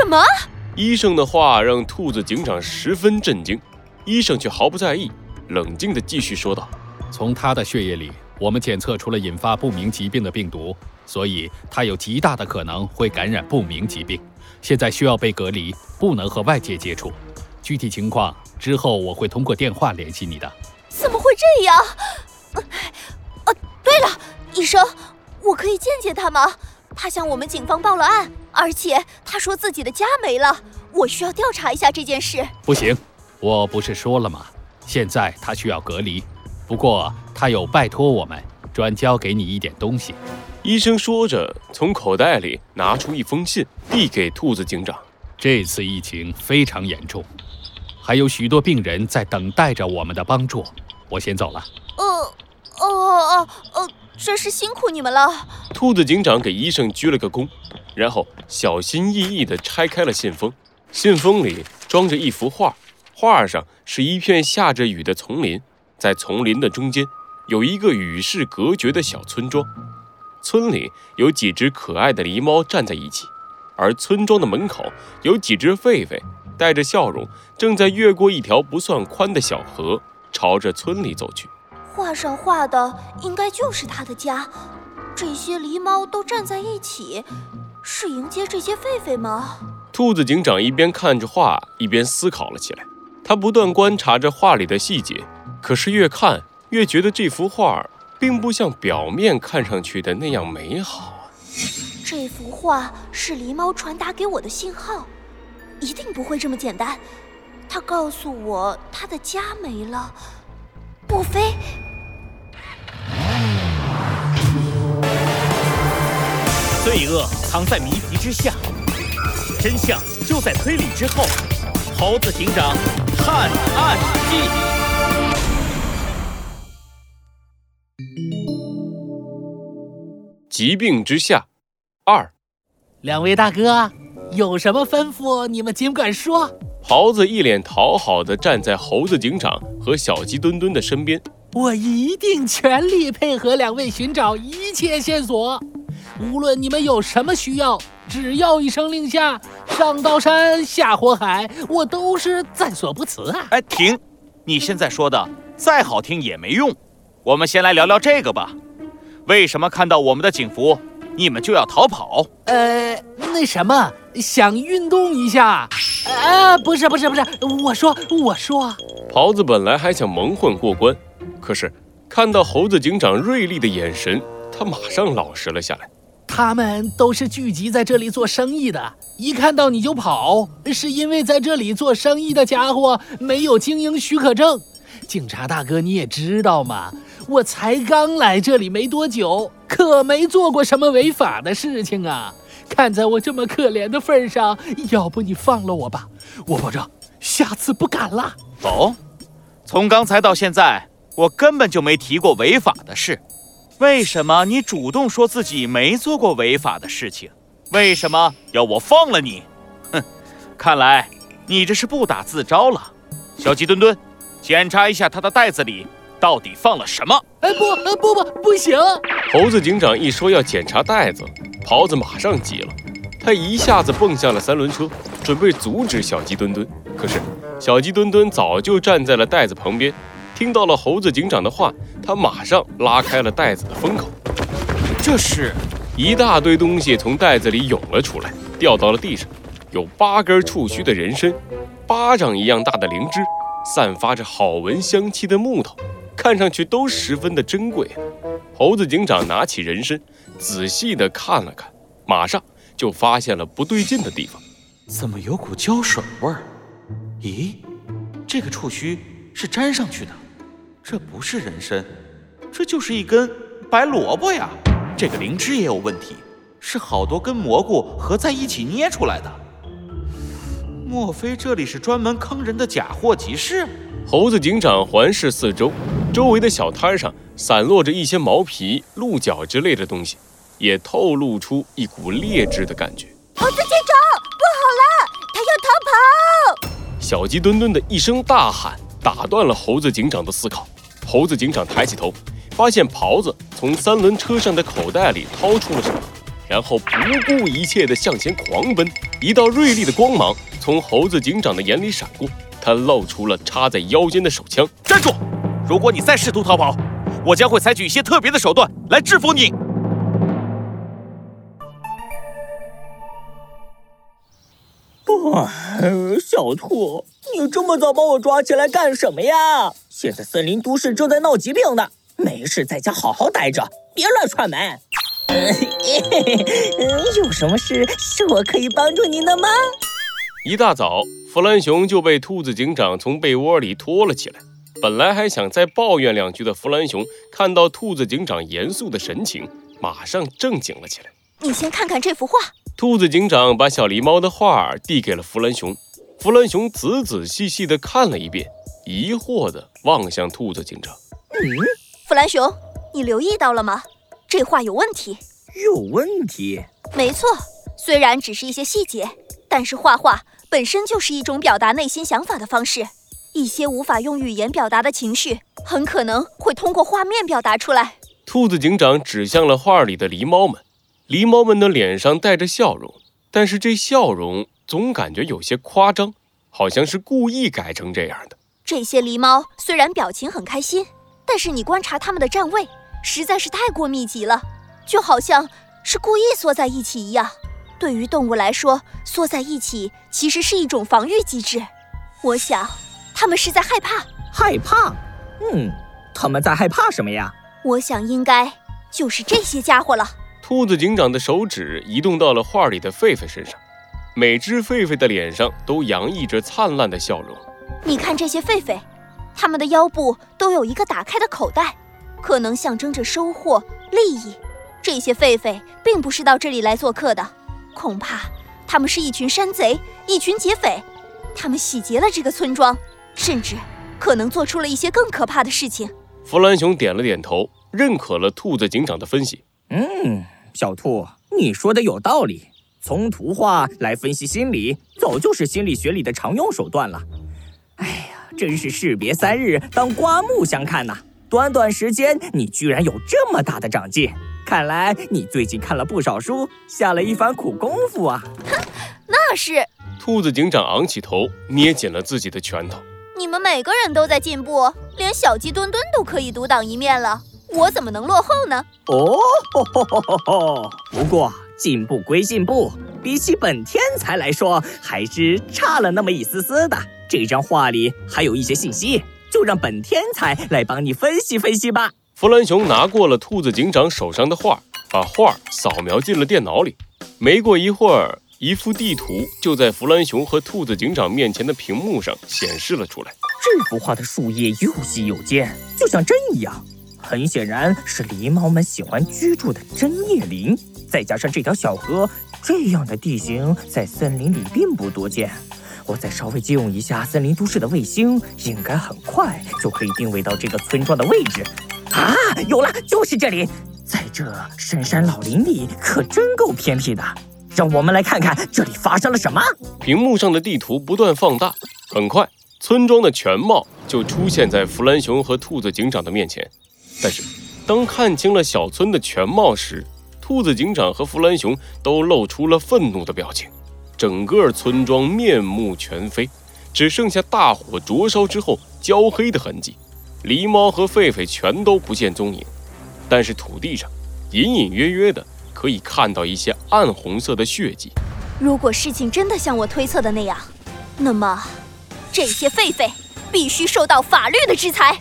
什么？医生的话让兔子警长十分震惊，医生却毫不在意，冷静地继续说道：“从他的血液里，我们检测出了引发不明疾病的病毒，所以他有极大的可能会感染不明疾病。现在需要被隔离，不能和外界接触。具体情况之后我会通过电话联系你的。”怎么会这样？啊，对了，医生，我可以见见他吗？他向我们警方报了案，而且他说自己的家没了，我需要调查一下这件事。不行，我不是说了吗？现在他需要隔离，不过他有拜托我们转交给你一点东西。医生说着，从口袋里拿出一封信，递给兔子警长。这次疫情非常严重，还有许多病人在等待着我们的帮助。我先走了。呃，哦哦哦。真是辛苦你们了。兔子警长给医生鞠了个躬，然后小心翼翼地拆开了信封。信封里装着一幅画，画上是一片下着雨的丛林，在丛林的中间有一个与世隔绝的小村庄。村里有几只可爱的狸猫站在一起，而村庄的门口有几只狒狒带着笑容，正在越过一条不算宽的小河，朝着村里走去。画上画的应该就是他的家，这些狸猫都站在一起，是迎接这些狒狒吗？兔子警长一边看着画，一边思考了起来。他不断观察着画里的细节，可是越看越觉得这幅画并不像表面看上去的那样美好。这幅画是狸猫传达给我的信号，一定不会这么简单。他告诉我他的家没了。莫非罪恶藏在谜题之下，真相就在推理之后？猴子警长探案记。疾病之下二，两位大哥有什么吩咐，你们尽管说。袍子一脸讨好的站在猴子警长和小鸡墩墩的身边，我一定全力配合两位寻找一切线索。无论你们有什么需要，只要一声令下，上刀山下火海，我都是在所不辞啊！哎，停！你现在说的再好听也没用。我们先来聊聊这个吧。为什么看到我们的警服，你们就要逃跑？呃，那什么，想运动一下。啊，不是不是不是，我说我说，袍子本来还想蒙混过关，可是看到猴子警长锐利的眼神，他马上老实了下来。他们都是聚集在这里做生意的，一看到你就跑，是因为在这里做生意的家伙没有经营许可证。警察大哥，你也知道嘛，我才刚来这里没多久，可没做过什么违法的事情啊。看在我这么可怜的份上，要不你放了我吧，我保证下次不敢了。哦，从刚才到现在，我根本就没提过违法的事，为什么你主动说自己没做过违法的事情？为什么要我放了你？哼，看来你这是不打自招了。小鸡墩墩，检查一下他的袋子里到底放了什么？哎，不，不不，不行！猴子警长一说要检查袋子。袍子马上急了，他一下子蹦下了三轮车，准备阻止小鸡墩墩。可是小鸡墩墩早就站在了袋子旁边，听到了猴子警长的话，他马上拉开了袋子的封口。这是一大堆东西从袋子里涌了出来，掉到了地上，有八根触须的人参，巴掌一样大的灵芝，散发着好闻香气的木头，看上去都十分的珍贵。猴子警长拿起人参。仔细的看了看，马上就发现了不对劲的地方。怎么有股胶水味儿？咦，这个触须是粘上去的，这不是人参，这就是一根白萝卜呀。这个灵芝也有问题，是好多根蘑菇合在一起捏出来的。莫非这里是专门坑人的假货集市？猴子警长环视四周，周围的小摊上散落着一些毛皮、鹿角之类的东西。也透露出一股劣质的感觉。猴子警长，不好了，他要逃跑！小鸡墩墩的一声大喊打断了猴子警长的思考。猴子警长抬起头，发现袍子从三轮车上的口袋里掏出了什么，然后不顾一切地向前狂奔。一道锐利的光芒从猴子警长的眼里闪过，他露出了插在腰间的手枪。站住！如果你再试图逃跑，我将会采取一些特别的手段来制服你。小兔，你这么早把我抓起来干什么呀？现在森林都市正在闹疾病呢，没事在家好好待着，别乱串门。有什么事是我可以帮助您的吗？一大早，弗兰熊就被兔子警长从被窝里拖了起来。本来还想再抱怨两句的弗兰熊，看到兔子警长严肃的神情，马上正经了起来。你先看看这幅画。兔子警长把小狸猫的画递给了弗兰熊，弗兰熊仔仔细细地看了一遍，疑惑地望向兔子警长。嗯，弗兰熊，你留意到了吗？这画有问题。有问题？没错，虽然只是一些细节，但是画画本身就是一种表达内心想法的方式。一些无法用语言表达的情绪，很可能会通过画面表达出来。兔子警长指向了画里的狸猫们，狸猫们的脸上带着笑容，但是这笑容总感觉有些夸张，好像是故意改成这样的。这些狸猫虽然表情很开心，但是你观察它们的站位，实在是太过密集了，就好像是故意缩在一起一样。对于动物来说，缩在一起其实是一种防御机制。我想。它们是在害怕，害怕，嗯，他们在害怕什么呀？我想应该就是这些家伙了。兔子警长的手指移动到了画里的狒狒身上，每只狒狒的脸上都洋溢着灿烂的笑容。你看这些狒狒，它们的腰部都有一个打开的口袋，可能象征着收获利益。这些狒狒并不是到这里来做客的，恐怕他们是一群山贼，一群劫匪，他们洗劫了这个村庄。甚至可能做出了一些更可怕的事情。弗兰熊点了点头，认可了兔子警长的分析。嗯，小兔，你说的有道理。从图画来分析心理，早就是心理学里的常用手段了。哎呀，真是士别三日，当刮目相看呐！短短时间，你居然有这么大的长进，看来你最近看了不少书，下了一番苦功夫啊。哼，那是。兔子警长昂起头，捏紧了自己的拳头。你们每个人都在进步，连小鸡墩墩都可以独当一面了，我怎么能落后呢？哦，不过进步归进步，比起本天才来说，还是差了那么一丝丝的。这张画里还有一些信息，就让本天才来帮你分析分析吧。弗兰熊拿过了兔子警长手上的画，把画扫描进了电脑里。没过一会儿。一幅地图就在弗兰熊和兔子警长面前的屏幕上显示了出来。这幅画的树叶又细又尖，就像针一样，很显然是狸猫们喜欢居住的针叶林。再加上这条小河，这样的地形在森林里并不多见。我再稍微借用一下森林都市的卫星，应该很快就可以定位到这个村庄的位置。啊，有了，就是这里，在这深山老林里，可真够偏僻的。让我们来看看这里发生了什么。屏幕上的地图不断放大，很快，村庄的全貌就出现在弗兰熊和兔子警长的面前。但是，当看清了小村的全貌时，兔子警长和弗兰熊都露出了愤怒的表情。整个村庄面目全非，只剩下大火灼烧之后焦黑的痕迹，狸猫和狒狒全都不见踪影。但是土地上，隐隐约约的。可以看到一些暗红色的血迹。如果事情真的像我推测的那样，那么这些狒狒必须受到法律的制裁。